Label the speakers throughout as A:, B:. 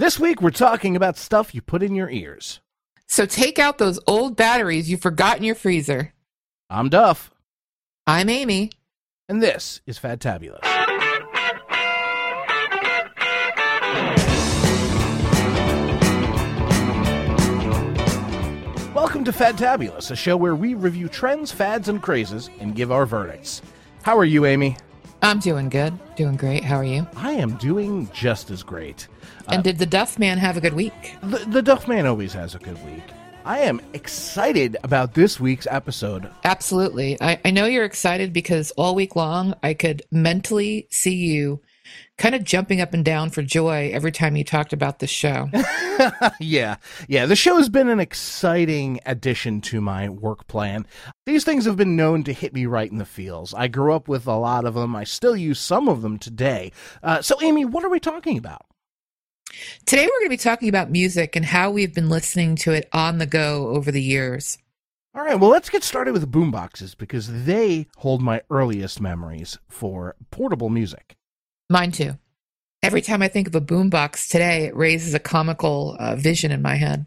A: This week, we're talking about stuff you put in your ears.
B: So take out those old batteries you forgot in your freezer.
A: I'm Duff,
B: I'm Amy.
A: and this is Fadtabulous. Welcome to Fadtabulous, a show where we review trends, fads, and crazes and give our verdicts. How are you, Amy?
B: I'm doing good. Doing great. How are you?
A: I am doing just as great.
B: Uh, and did the Duff Man have a good week?
A: The, the Duff Man always has a good week. I am excited about this week's episode.
B: Absolutely. I, I know you're excited because all week long I could mentally see you kind of jumping up and down for joy every time you talked about this show.
A: yeah, yeah. The show has been an exciting addition to my work plan. These things have been known to hit me right in the feels. I grew up with a lot of them. I still use some of them today. Uh, so, Amy, what are we talking about?
B: Today we're going to be talking about music and how we've been listening to it on the go over the years.
A: All right, well, let's get started with boomboxes because they hold my earliest memories for portable music.
B: Mine too. Every time I think of a boombox today, it raises a comical uh, vision in my head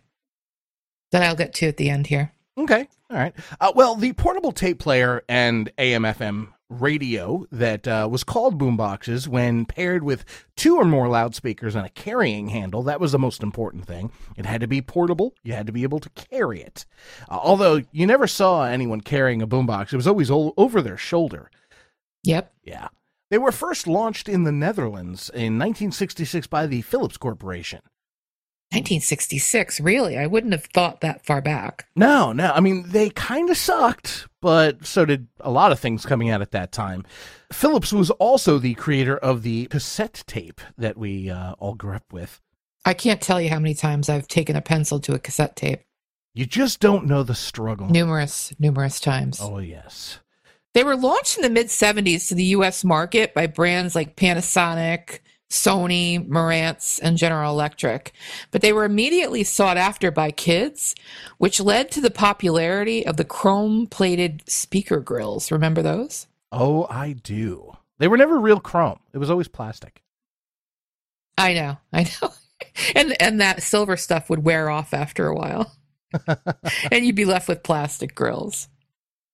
B: that I'll get to at the end here.
A: Okay. All right. Uh, well, the portable tape player and AM FM radio that uh, was called boomboxes when paired with two or more loudspeakers and a carrying handle, that was the most important thing. It had to be portable. You had to be able to carry it. Uh, although you never saw anyone carrying a boombox, it was always over their shoulder.
B: Yep.
A: Yeah. They were first launched in the Netherlands in 1966 by the Philips Corporation.
B: 1966, really? I wouldn't have thought that far back.
A: No, no. I mean, they kind of sucked, but so did a lot of things coming out at that time. Philips was also the creator of the cassette tape that we uh, all grew up with.
B: I can't tell you how many times I've taken a pencil to a cassette tape.
A: You just don't know the struggle.
B: Numerous, numerous times.
A: Oh, yes.
B: They were launched in the mid 70s to the US market by brands like Panasonic, Sony, Marantz, and General Electric. But they were immediately sought after by kids, which led to the popularity of the chrome plated speaker grills. Remember those?
A: Oh, I do. They were never real chrome, it was always plastic.
B: I know, I know. and and that silver stuff would wear off after a while. and you'd be left with plastic grills.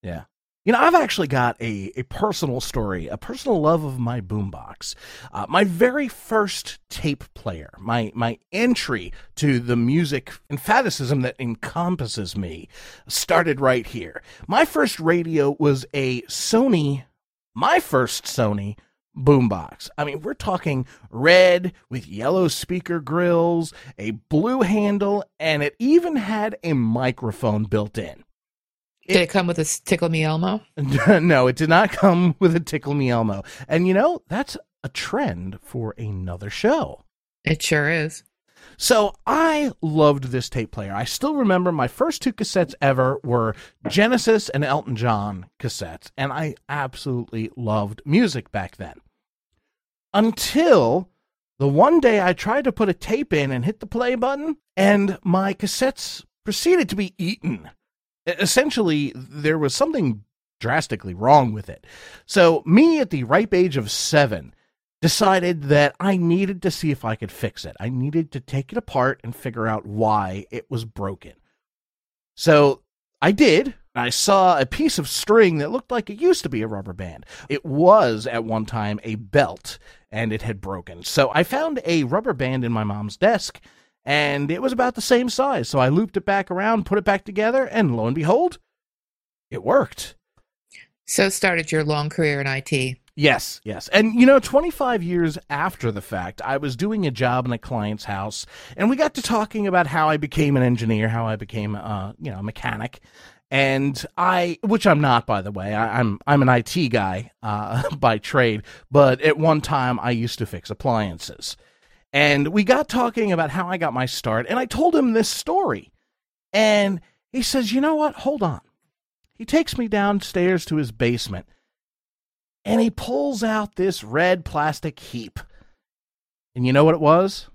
A: Yeah. You know, I've actually got a, a personal story, a personal love of my boombox. Uh, my very first tape player, my, my entry to the music fanaticism that encompasses me, started right here. My first radio was a Sony, my first Sony boombox. I mean, we're talking red with yellow speaker grills, a blue handle, and it even had a microphone built in.
B: Did it come with a Tickle Me Elmo?
A: no, it did not come with a Tickle Me Elmo. And you know, that's a trend for another show.
B: It sure is.
A: So I loved this tape player. I still remember my first two cassettes ever were Genesis and Elton John cassettes, and I absolutely loved music back then. Until the one day I tried to put a tape in and hit the play button, and my cassettes proceeded to be eaten. Essentially, there was something drastically wrong with it. So, me at the ripe age of seven decided that I needed to see if I could fix it. I needed to take it apart and figure out why it was broken. So I did. I saw a piece of string that looked like it used to be a rubber band. It was at one time a belt and it had broken. So I found a rubber band in my mom's desk and it was about the same size. So I looped it back around, put it back together, and lo and behold, it worked.
B: So started your long career in IT.
A: Yes, yes. And you know, 25 years after the fact, I was doing a job in a client's house and we got to talking about how I became an engineer, how I became uh, you know, a mechanic. And I which I'm not by the way. I, I'm I'm an IT guy uh by trade, but at one time I used to fix appliances. And we got talking about how I got my start and I told him this story. And he says, "You know what? Hold on." He takes me downstairs to his basement and he pulls out this red plastic heap. And you know what it was?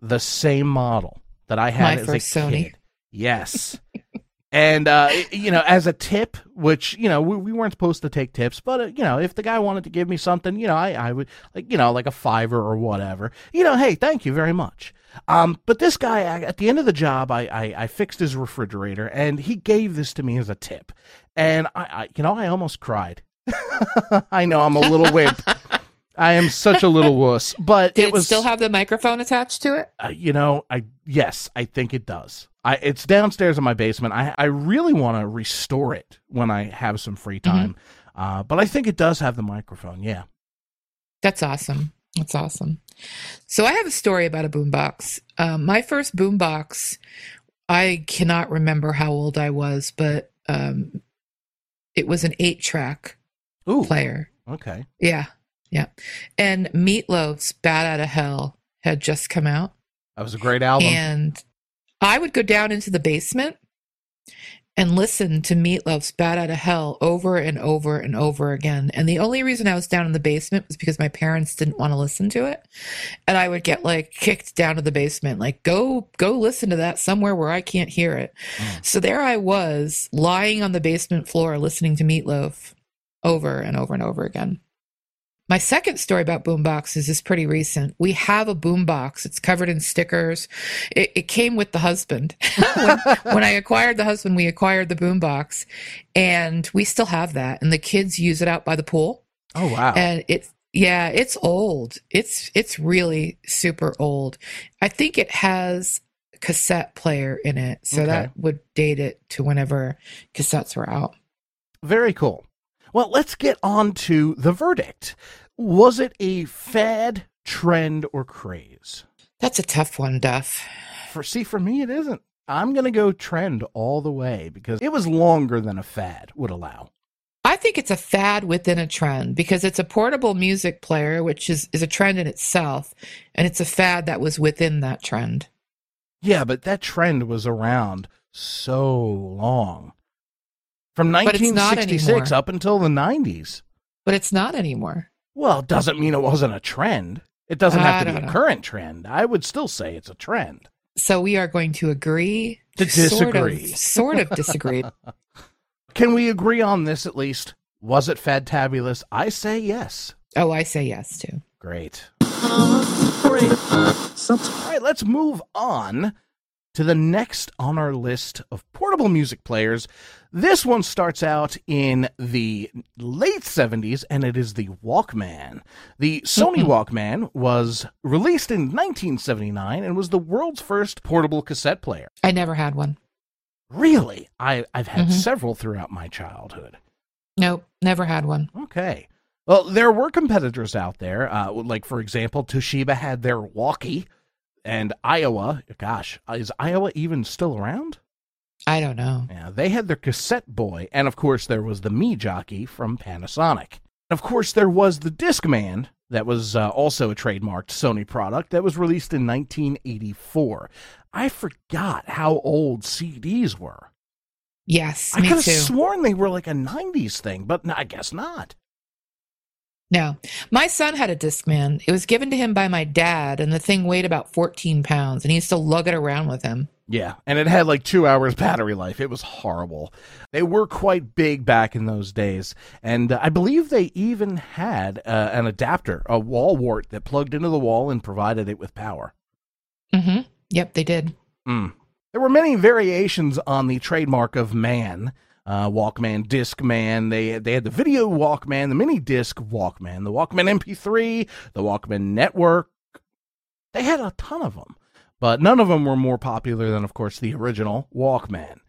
A: The same model that I had
B: My
A: as a
B: Sony.
A: kid. Yes. And uh, you know, as a tip, which you know we, we weren't supposed to take tips, but uh, you know, if the guy wanted to give me something, you know, I, I would like you know like a fiver or whatever. You know, hey, thank you very much. Um, but this guy at the end of the job, I, I, I fixed his refrigerator, and he gave this to me as a tip, and I, I you know I almost cried. I know I'm a little wimp. I am such a little wuss, but
B: Did
A: it was
B: still have the microphone attached to it?
A: uh, you know, I yes, I think it does. I it's downstairs in my basement. I I really want to restore it when I have some free time. Uh, but I think it does have the microphone. Yeah.
B: That's awesome. That's awesome. So I have a story about a boombox. Um, my first boombox, I cannot remember how old I was, but um, it was an eight-track player.
A: Okay.
B: Yeah, yeah. And Meatloaf's "Bat Out of Hell" had just come out,
A: That was a great album.
B: and I would go down into the basement and listen to Meatloaf's Bat Out of Hell over and over and over again. And the only reason I was down in the basement was because my parents didn't want to listen to it. And I would get like kicked down to the basement, like, go, go listen to that somewhere where I can't hear it.
A: Mm.
B: So there I was lying on the basement floor listening to Meatloaf over and over and over again. My second story about boomboxes is pretty recent. We have a boombox. It's covered in stickers. It, it came with the husband. when, when I acquired the husband, we acquired the boombox, and we still have that. And the kids use it out by the pool.
A: oh wow.
B: And it's yeah, it's old. It's it's really super old. I think it has cassette player in it, so
A: Okay.
B: that would date it to whenever cassettes were out.
A: Very cool. Well, let's get on to the verdict. Was it a fad, trend, or craze?
B: That's a tough one, Duff.
A: For see, for me, it isn't. I'm gonna go trend all the way because it was longer than a fad would allow.
B: I think it's a fad within a trend because it's a portable music player, which is, is a trend in itself, and it's a fad that was within that trend.
A: Yeah, but that trend was around so long. From
B: But it's not
A: 1966 up until the 90s.
B: But it's not anymore.
A: Well, it doesn't mean it wasn't a trend. It doesn't
B: I
A: have to be a
B: know.
A: current trend. I would still say it's a trend.
B: So we are going to agree
A: To disagree.
B: Sort of, sort of disagree.
A: Can we agree on this at least? Was it fadtabulous? I say yes.
B: Oh, I say yes too.
A: Great. Uh, All right, let's move on to the next on our list of portable music players. This one starts out in the late 70s and it is the Walkman. The Sony. Walkman was released in 1979 and was the world's first portable cassette player.
B: I never had one.
A: Really? I, I've had
B: Mhm.
A: several throughout my childhood.
B: Nope, never had one.
A: Okay. Well, there were competitors out there. Uh, like, for example, Toshiba had their Walkie, and Aiwa, gosh, is Aiwa even still around?
B: I don't know.
A: Yeah, they had their Cassette Boy, and of course, there was the Me Jockey from Panasonic. Of course, there was the Discman, that was uh, also a trademarked Sony product that was released in 1984. I forgot how old CDs were.
B: Yes,
A: I could have sworn they were like a 90s thing, but I guess not.
B: No, my son had a Discman. It was given to him by my dad, and the thing weighed about 14 pounds, and he used to lug it around with him.
A: Yeah, and it had like two hours battery life. It was horrible. They were quite big back in those days, and uh, I believe they even had uh, an adapter, a wall wart that plugged into the wall and provided it with power.
B: Mm-hmm. Yep, they did.
A: Mm. There were many variations on the trademark of man. Uh, Walkman, Discman. They they had the video Walkman, the mini disc Walkman, the Walkman MP3, the Walkman Network. They had a ton of them, but none of them were more popular than, of course, the original Walkman.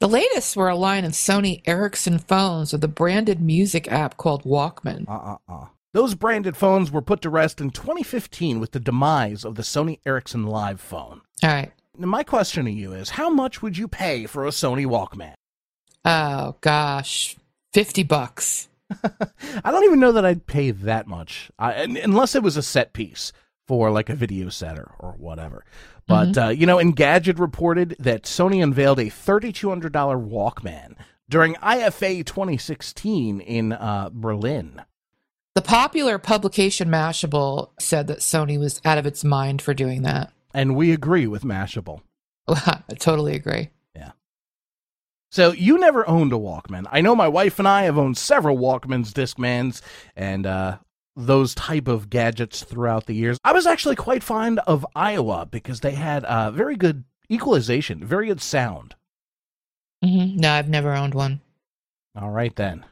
B: The latest were a line of Sony Ericsson phones with a branded music app called Walkman.
A: Uh uh uh. Those branded phones were put to rest in 2015 with the demise of the Sony Ericsson Live phone.
B: All right.
A: Now, my question to you is how much would you pay for a Sony Walkman?
B: Oh, gosh. 50 bucks.
A: I don't even know that I'd pay that much, I, unless it was a set piece for like a video set or, whatever. But uh, you know, Engadget reported that Sony unveiled a $3,200 Walkman during IFA 2016 in uh, Berlin.
B: The popular publication Mashable said that Sony was out of its mind for doing that.
A: And we agree with Mashable.
B: I totally agree. Yeah.
A: So you never owned a Walkman. I know my wife and I have owned several Walkmans, Discmans, and uh, those type of gadgets throughout the years. I was actually quite fond of Aiwa because they had uh, very good equalization, very good sound.
B: Mm-hmm. No, I've never owned one.
A: All right then.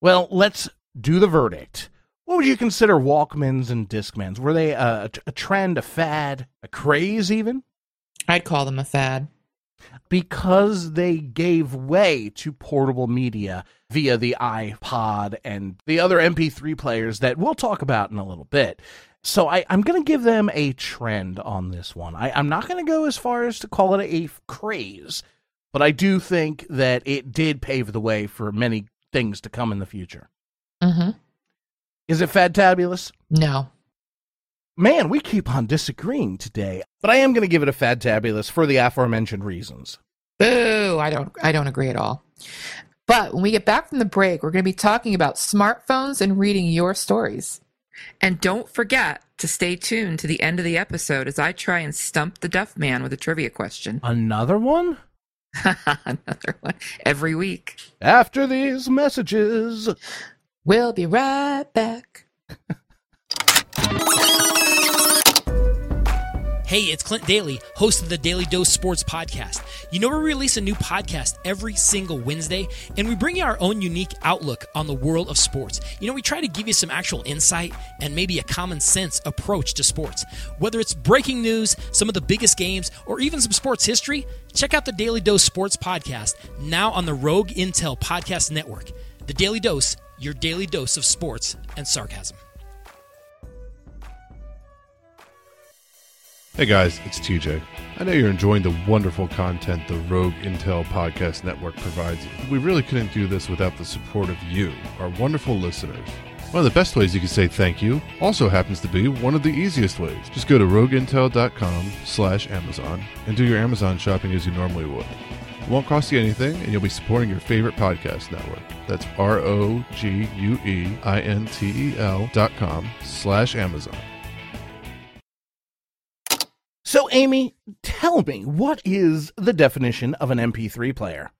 A: Well, let's do the verdict. What would you consider Walkmans and Discmans? Were they a, a trend, a fad, a craze even?
B: I'd call them a fad.
A: Because they gave way to portable media via the iPod and the other MP3 players that we'll talk about in a little bit. So I, am going to give them a trend on this one. I, am not going to go as far as to call it a craze, but I do think that it did pave the way for many things to come in the future.
B: Mm-hmm.
A: Is it fadtabulous?
B: No.
A: Man, we keep on disagreeing today, but I am going to give it a fadtabulous for the aforementioned reasons.
B: Boo! I don't. I don't agree at all. But when we get back from the break, we're going to be talking about smartphones and reading your stories. And don't forget to stay tuned to the end of the episode as I try and stump the Duff Man with a trivia question.
A: Another one?
B: Another one every week.
A: After these messages.
B: We'll be right back.
C: Hey, it's Clint Daly, host of the Daily Dose Sports Podcast. You know, we release a new podcast every single Wednesday, and we bring you our own unique outlook on the world of sports. You know, we try to give you some actual insight and maybe a common sense approach to sports. Whether it's breaking news, some of the biggest games, or even some sports history, check out the Daily Dose Sports Podcast now on the Rogue Intel Podcast Network. The Daily Dose your daily dose of sports and sarcasm.
D: Hey guys, it's TJ. I know you're enjoying the wonderful content the Rogue Intel Podcast Network provides you. We really couldn't do this without the support of you, our wonderful listeners. One of the best ways you can say thank you also happens to be one of the easiest ways. Just go to rogueintel.com slash Amazon and do your Amazon shopping as you normally would. It won't cost you anything, and you'll be supporting your favorite podcast network. That's R O G U E I N T E L dot com slash Amazon.
A: So, Amy, tell me, what is the definition of an MP3 player?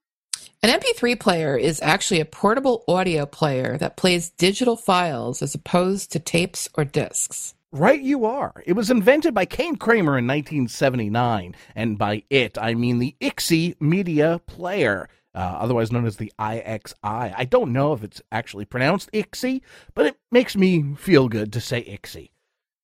B: An MP3 player is actually a portable audio player that plays digital files as opposed to tapes or discs.
A: Right, you are. It was invented by Kane Kramer in 1979, and by it, I mean the IXI Media Player, uh, otherwise known as the IXI. I don't know if it's actually pronounced IXI, but it makes me feel good to say IXI.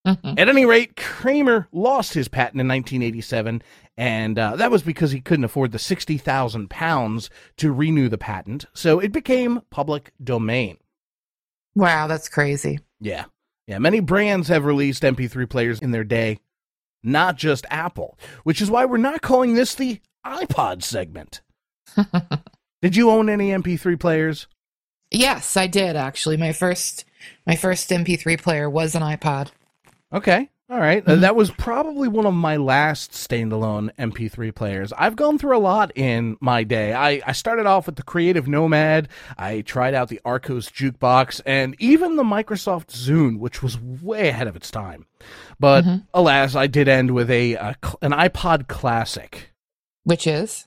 A: Mm-hmm. At any rate, Kramer lost his patent in 1987, and uh, that was because he couldn't afford the 60,000 pounds to renew the patent, so it became public domain.
B: Wow, that's crazy.
A: Yeah. Yeah, many brands have released MP3 players in their day, not just Apple, which is why we're not calling this the iPod segment. did you own any MP3 players?
B: Yes, I did actually. My first my first MP3 player was an iPod.
A: Okay. All right. Mm-hmm. That was probably one of my last standalone MP3 players. I've gone through a lot in my day. I, I started off with the Creative Nomad. I tried out the Archos Jukebox and even the Microsoft Zune, which was way ahead of its time. But mm-hmm. alas, I did end with a, a an iPod Classic.
B: Which is?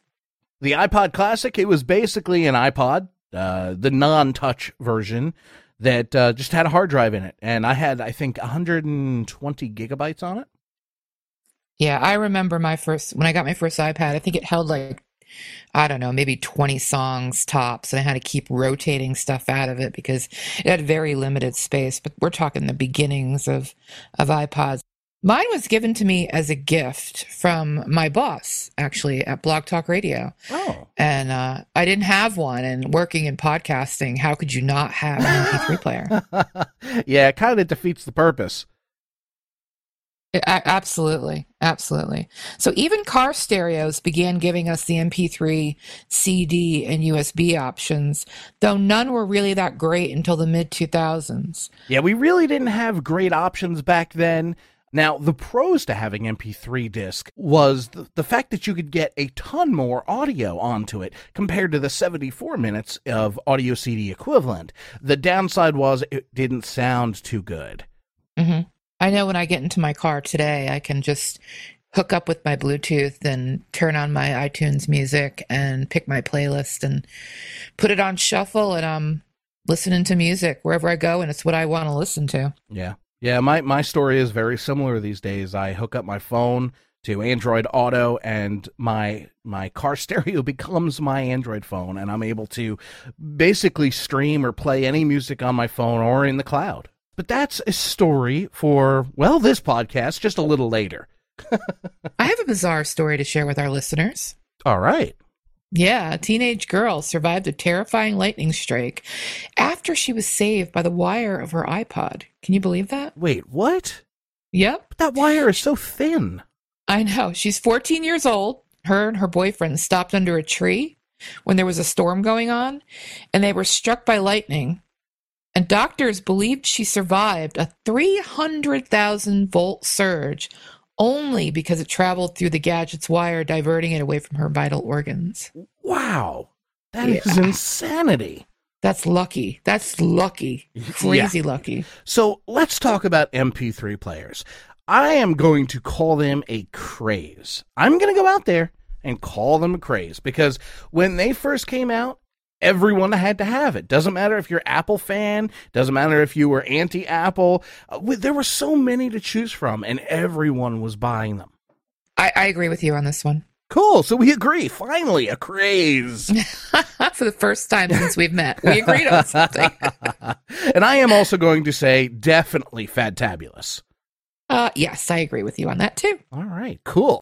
A: The iPod Classic, it was basically an iPod, uh, the non touch version that uh, just had a hard drive in it, and I had I think 120 gigabytes on it.
B: Yeah, I remember my first when I got my first iPad. I think it held like I don't know, maybe 20 songs tops, and I had to keep rotating stuff out of it because it had very limited space. But we're talking the beginnings of of iPods. Mine was given to me as a gift from my boss, actually, at Blog Talk Radio.
A: Oh.
B: And uh, I didn't have one. And working in podcasting, how could you not have an MP3 player?
A: yeah, it kind of defeats the purpose.
B: It, absolutely. Absolutely. So even car stereos began giving us the MP3, CD, and USB options, though none were really that great until the mid 2000s.
A: Yeah, we really didn't have great options back then. Now, the pros to having MP3 disc was the, the, fact that you could get a ton more audio onto it compared to the 74 minutes of audio CD equivalent. The downside was it didn't sound too good.
B: Mm-hmm. I know when I get into my car today, I can just hook up with my Bluetooth and turn on my iTunes music and pick my playlist and put it on shuffle and I'm listening to music wherever I go and it's what I want to listen to.
A: Yeah. Yeah, my, my story is very similar these days. I hook up my phone to Android Auto and my my car stereo becomes my Android phone and I'm able to basically stream or play any music on my phone or in the cloud. But that's a story for well this podcast just a little later.
B: I have a bizarre story to share with our listeners.
A: All right.
B: Yeah, a teenage girl survived a terrifying lightning strike after she was saved by the wire of her iPod. Can you believe that?
A: Wait, what?
B: Yep.
A: But that wire is so thin.
B: I know. She's 14 years old. Her and her boyfriend stopped under a tree when there was a storm going on, and they were struck by lightning. And doctors believed she survived a 300,000 volt surge only because it traveled through the gadget's wire, diverting it away from her vital organs.
A: Wow. that is
B: Yeah.
A: insanity.
B: That's lucky. That's lucky. Crazy lucky.
A: So let's talk about MP3 players. I am going to call them a craze. I'm going to go out there and call them a craze because when they first came out, everyone had to have it. Doesn't matter if you're Apple fan, doesn't matter if you were anti-Apple. Uh, there were so many to choose from and everyone was buying them.
B: I, I agree with you on this one.
A: Cool. So we agree. Finally, a craze.
B: For the first time since we've met, we agreed on something.
A: and I am also going to say definitely Fadtabulous.
B: Uh, yes, I agree with you on that too.
A: All right, cool.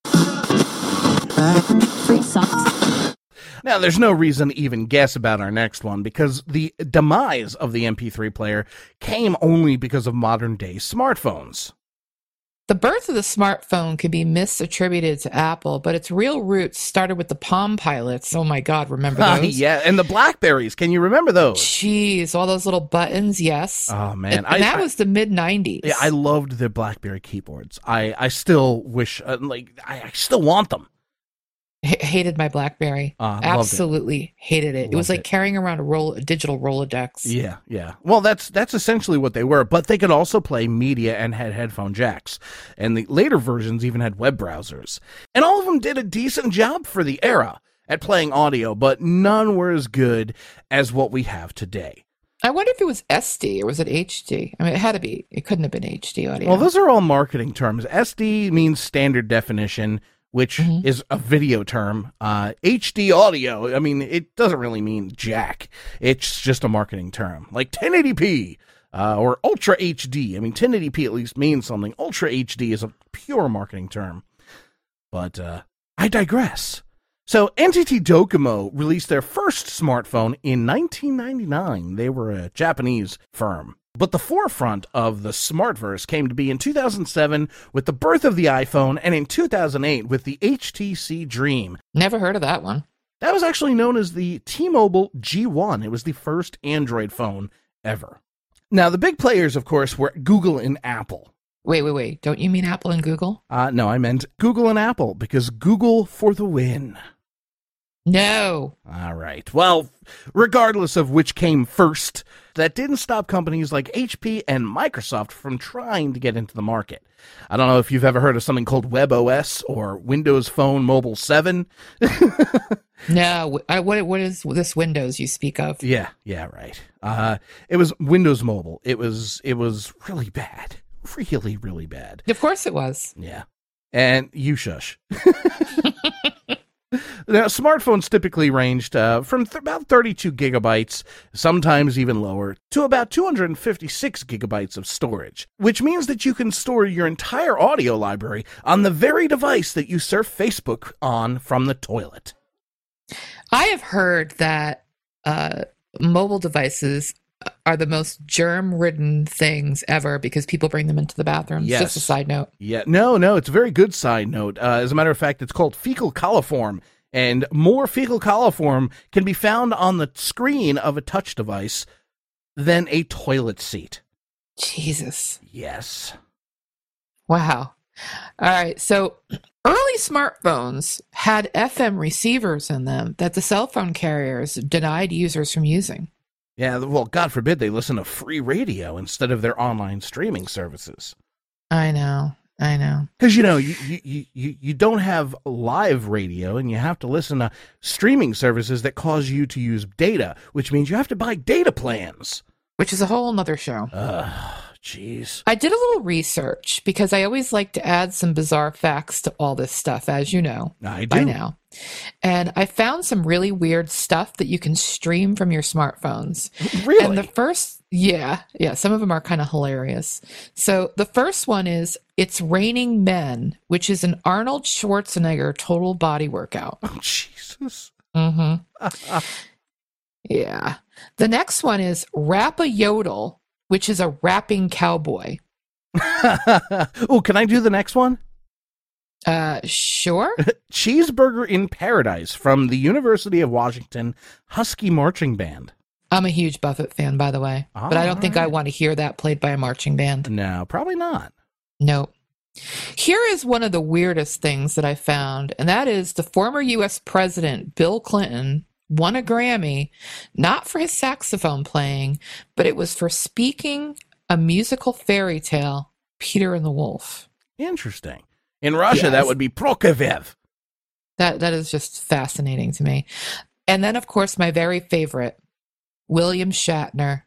A: Now, there's no reason to even guess about our next one because the demise of the MP3 player came only because of modern day smartphones.
B: The birth of the smartphone could be misattributed to Apple, but its real roots started with the Palm Pilots. Oh my God, remember those?
A: yeah, and the Blackberries. Can you remember those?
B: Jeez, all those little buttons, yes.
A: Oh man,
B: and, and that
A: I,
B: was the mid 90s.
A: yeah, I loved the BlackBerry keyboards. I I still wish uh, like I, I still want them.
B: H- hated my Blackberry.
A: Uh, loved it.
B: Absolutely hated it. it was like
A: it.
B: carrying around a roll, a digital Rolodex.
A: Yeah, yeah. Well, that's that's essentially what they were, but they could also play media and had headphone jacks. And the later versions even had web browsers. And all of them did a decent job for the era at playing audio, but none were as good as what we have today.
B: I wonder if it was SD or was it HD? I mean, it had to be. It couldn't have been HD audio.
A: Well, those are all marketing terms. SD means standard definition, which
B: Mhm.
A: is a video term. Uh, HD audio, I mean, it doesn't really mean jack. It's just a marketing term, like 1080p uh, or Ultra HD. I mean, 1080p at least means something. Ultra HD is a pure marketing term. But uh, I digress. So NTT Docomo released their first smartphone in 1999. They were a Japanese firm. But the forefront of the smartverse came to be in 2007 with the birth of the iPhone and in 2008 with the HTC Dream.
B: Never heard of that one.
A: That was actually known as the T-Mobile G1. It was the first Android phone ever. Now, the big players, of course, were Google and Apple.
B: Wait, wait, wait. Don't you mean Apple and Google?
A: Uh, no, I meant Google and Apple because Google for the win.
B: No.
A: All right. Well, regardless of which came first, that didn't stop companies like HP and Microsoft from trying to get into the market. I don't know if you've ever heard of something called WebOS or Windows Phone Mobile 7.
B: No. I, what, what is this Windows you speak of?
A: Yeah, yeah, right. Uh, it was Windows Mobile. It was it was really bad. Really, really bad.
B: Of course it was.
A: Yeah. And you shush. now, smartphones typically ranged uh, from th- about 32 gigabytes, sometimes even lower, to about 256 gigabytes of storage, which means that you can store your entire audio library on the very device that you surf Facebook on from the toilet.
B: I have heard that uh, mobile devices are the most germ ridden things ever because people bring them into the bathrooms.
A: Yes.
B: Just a side note.
A: Yeah, no, no, it's a very good side note. Uh, as a matter of fact, it's called fecal coliform, and more fecal coliform can be found on the screen of a touch device than a toilet seat.
B: Jesus.
A: Yes.
B: Wow. All right. So early smartphones had FM receivers in them that the cell phone carriers denied users from using.
A: Yeah, well, God forbid they listen to free radio instead of their online streaming services.
B: I know. I know.
A: Because you know you, you you you don't have live radio, and you have to listen to streaming services that cause you to use data, which means you have to buy data plans.
B: Which is a whole nother show.
A: Ugh, jeez.
B: I did a little research because I always like to add some bizarre facts to all this stuff, as you know
A: I
B: by
A: do.
B: now. And I found some really weird stuff that you can stream from your smartphones.
A: Really?
B: And the first, yeah, yeah, some of them are kind of hilarious. So the first one is It's Raining Men, which is an Arnold Schwarzenegger total body workout.
A: oh, Jesus.
B: Mm-hmm. Yeah. The next one is Rap a Yodel, which is a rapping cowboy.
A: oh, can I do the next one?
B: Uh, sure.
A: Cheeseburger in Paradise from the University of Washington Husky Marching Band.
B: I'm a huge Buffett fan, by the way, but I don't think I want to hear that played by a marching band.
A: No, probably not.
B: Nope. Here is one of the weirdest things that I found, and that is the former U.S. President Bill Clinton won a Grammy not for his saxophone playing, but it was for speaking a musical fairy tale, Peter and the Wolf.
A: Interesting. In Russia, that would be Prokofiev.
B: That that is just fascinating to me. And then, of course, my very favorite, William Shatner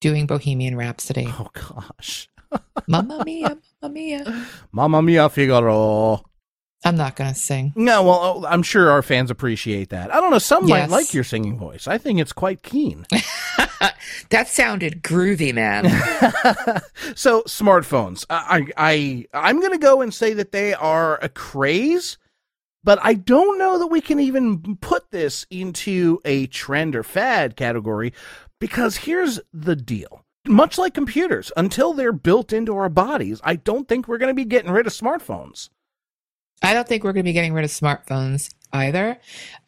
B: doing Bohemian Rhapsody.
A: Oh, gosh.
B: Mamma mia, mamma mia.
A: Mamma Mia Figaro.
B: I'm not going to sing.
A: No, well, oh, I'm sure our fans appreciate that. I don't know. Some might like your singing voice. I think it's quite keen.
B: that sounded groovy, man.
A: so, smartphones. I, I, I'm going to go and say that they are a craze, but I don't know that we can even put this into a trend or fad category because here's the deal. Much like computers, until they're built into our bodies, I don't think we're going to be getting rid of smartphones.
B: I don't think we're going to be getting rid of smartphones either.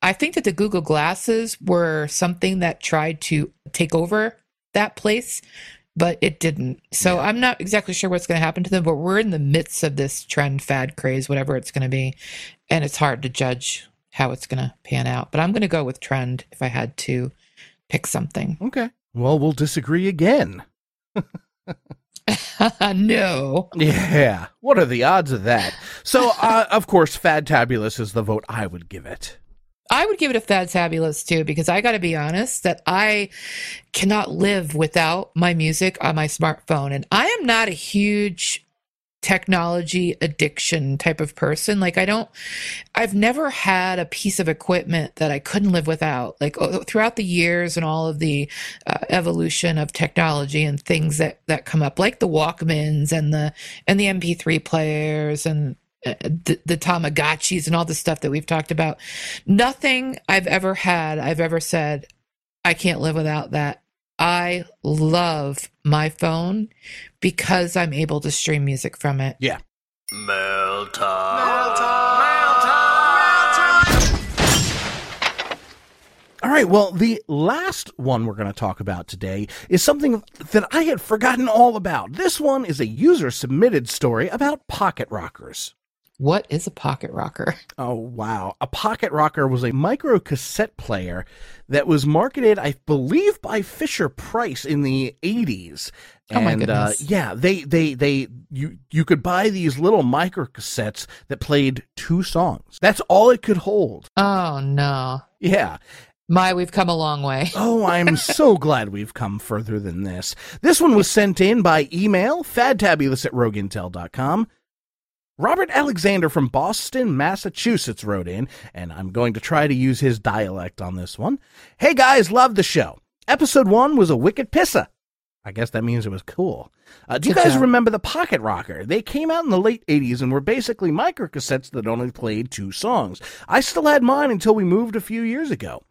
B: I think that the Google Glasses were something that tried to take over that place, but it didn't. So
A: Yeah.
B: I'm not exactly sure what's going to happen to them, but we're in the midst of this trend, fad, craze, whatever it's going to be. And it's hard to judge how it's going to pan out. But I'm going to go with trend if I had to pick something.
A: Okay. Well, we'll disagree again.
B: no.
A: Yeah. What are the odds of that? So, uh, of course, Fadtabulous is the vote I would give it.
B: I would give it a Fadtabulous too, because I got to be honest that I cannot live without my music on my smartphone. And I am not a huge technology addiction type of person. Like, I don't, I've never had a piece of equipment that I couldn't live without. Like, throughout the years and all of the uh, evolution of technology and things that, that come up, like the Walkmans and the, and the MP3 players and, uh, the, the Tamagotchis and all the stuff that we've talked about. Nothing I've ever had, I've ever said, I can't live without that. I love my phone because I'm able to stream music from it.
A: Yeah. All right. Well, the last one we're going to talk about today is something that I had forgotten all about. This one is a user submitted story about pocket rockers.
B: What is a pocket rocker?
A: Oh, wow. A pocket rocker was a micro cassette player that was marketed, I believe, by Fisher Price in the 80s.
B: Oh, my
A: and uh, yeah, they, they, they, you, you could buy these little micro cassettes that played two songs. That's all it could hold.
B: Oh no.
A: Yeah.
B: My, we've come a long way.
A: Oh, I'm so glad we've come further than this. This one was sent in by email, fadtabulous at rogueintel.com. Robert Alexander from Boston, Massachusetts wrote in, and I'm going to try to use his dialect on this one. Hey guys, love the show. Episode one was a wicked pissa. I guess that means it was cool. Uh, do you guys remember the Pocket Rocker? They came out in the late 80s and were basically microcassettes that only played two songs. I still had mine until we moved a few years ago.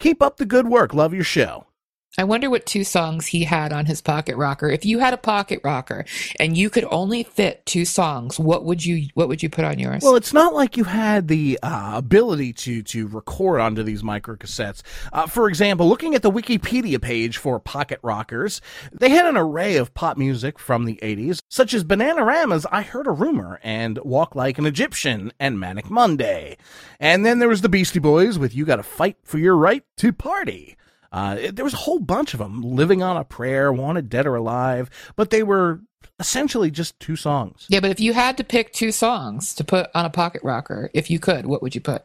A: Keep up the good work. Love your show.
B: I wonder what two songs he had on his pocket rocker. If you had a pocket rocker and you could only fit two songs, what would you what would you put on yours?
A: Well, it's not like you had the uh, ability to to record onto these microcassettes. Uh, for example, looking at the Wikipedia page for Pocket Rockers, they had an array of pop music from the 80s, such as Bananarama's I Heard a Rumor and Walk Like an Egyptian and Manic Monday. And then there was the Beastie Boys with You Gotta Fight for Your Right to Party. Uh, it- there was a whole bunch of them. Living on a Prayer, Wanted Dead or Alive, but they were essentially just two songs.
B: Yeah, but if you had to pick two songs to put on a pocket rocker, if you could, what would you put?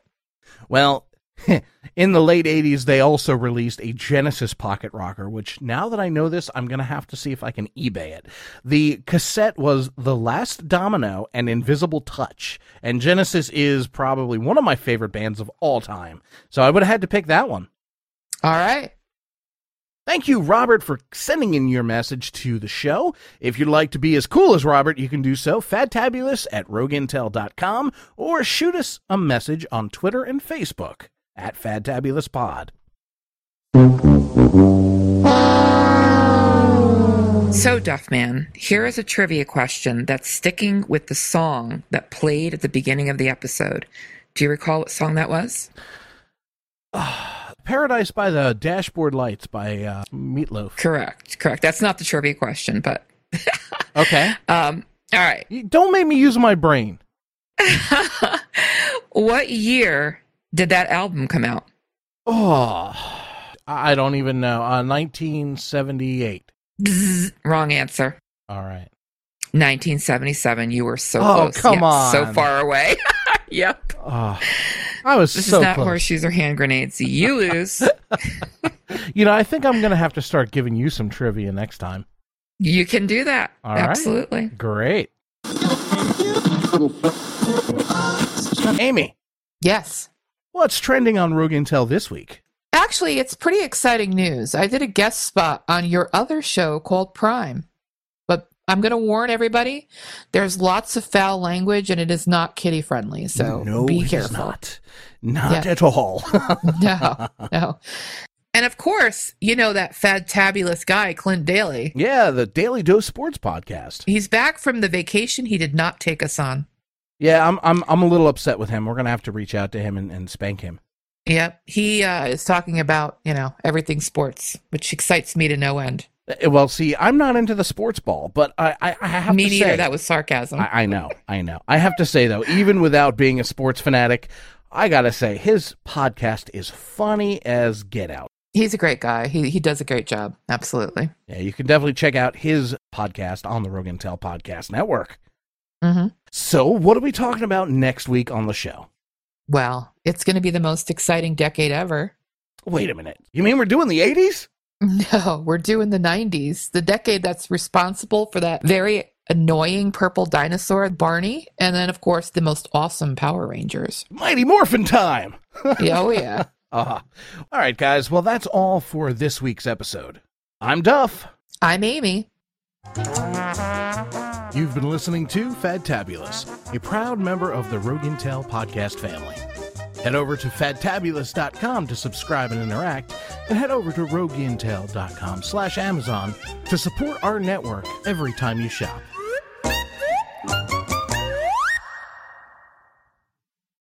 A: Well, in the late 80s, they also released a Genesis pocket rocker, which now that I know this, I'm going to have to see if I can eBay it. The cassette was The Last Domino and Invisible Touch, and Genesis is probably one of my favorite bands of all time. So I would have had to pick that one.
B: All right.
A: Thank you, Robert, for sending in your message to the show. If you'd like to be as cool as Robert, you can do so fadtabulous at rogueintel.com or shoot us a message on Twitter and Facebook at fadtabulouspod.
B: So, Duffman, here is a trivia question that's sticking with the song that played at the beginning of the episode. Do you recall what song that was?
A: Paradise by the Dashboard Lights by uh, Meatloaf.
B: Correct. Correct. That's not the trivia question, but
A: Okay.
B: um, all right.
A: Don't make me use my brain.
B: what year did that album come out?
A: Oh, I don't even know. Uh, 1978.
B: Bzz, wrong answer.
A: All right.
B: 1977. You were so
A: Oh,
B: close.
A: come
B: Yes, So far away. yep.
A: Oh, I was
B: This
A: so
B: is not
A: close.
B: horseshoes or hand grenades. You lose.
A: You know, I think I'm going to have to start giving you some trivia next time.
B: you can do that.
A: All right.
B: Absolutely.
A: Great. Amy,
B: Yes.
A: what's trending on Rogue Intel this week?
B: Actually, it's pretty exciting news. I did a guest spot on your other show called Prime. I'm going to warn everybody there's lots of foul language and it is not kitty friendly. So
A: no,
B: be careful.
A: not. Not
B: Yeah.
A: at all.
B: no, no. And of course, you know that fadtabulous guy, Clint Daly.
A: yeah, the Daily Dose Sports podcast.
B: He's back from the vacation he did not take us on.
A: Yeah, I'm I'm I'm a little upset with him. We're gonna have to reach out to him and, and spank him.
B: Yep. He uh, is talking about, you know, everything sports, which excites me to no end.
A: Uh, Well, see, I'm not into the sports ball, but I I, I have
B: me
A: to
B: neither.
A: say
B: That was sarcasm.
A: I, I know, I know. I have to say though, even without being a sports fanatic, I gotta say his podcast is funny as get out.
B: He's a great guy. He he does a great job. Absolutely.
A: Yeah, you can definitely check out his podcast on the Rogue Intel Podcast Network.
B: hmm
A: So, what are we talking about next week on the show?
B: Well, it's going to be the most exciting decade ever.
A: Wait a minute. You mean we're doing the 80s?
B: No, we're doing the 90s, the decade that's responsible for that very annoying purple dinosaur, Barney, and then, of course, the most awesome Power Rangers.
A: Mighty Morphin time.
B: Yeah, oh, yeah.
A: Uh-huh. All right, guys. Well, that's all for this week's episode. I'm Duff.
B: I'm Amy.
A: You've been listening to Fadtabulous, a proud member of the Rogue Intel podcast family. Head over to fadtabulous.com to subscribe and interact, and head over to rogueintel.com slash Amazon to support our network every time you shop.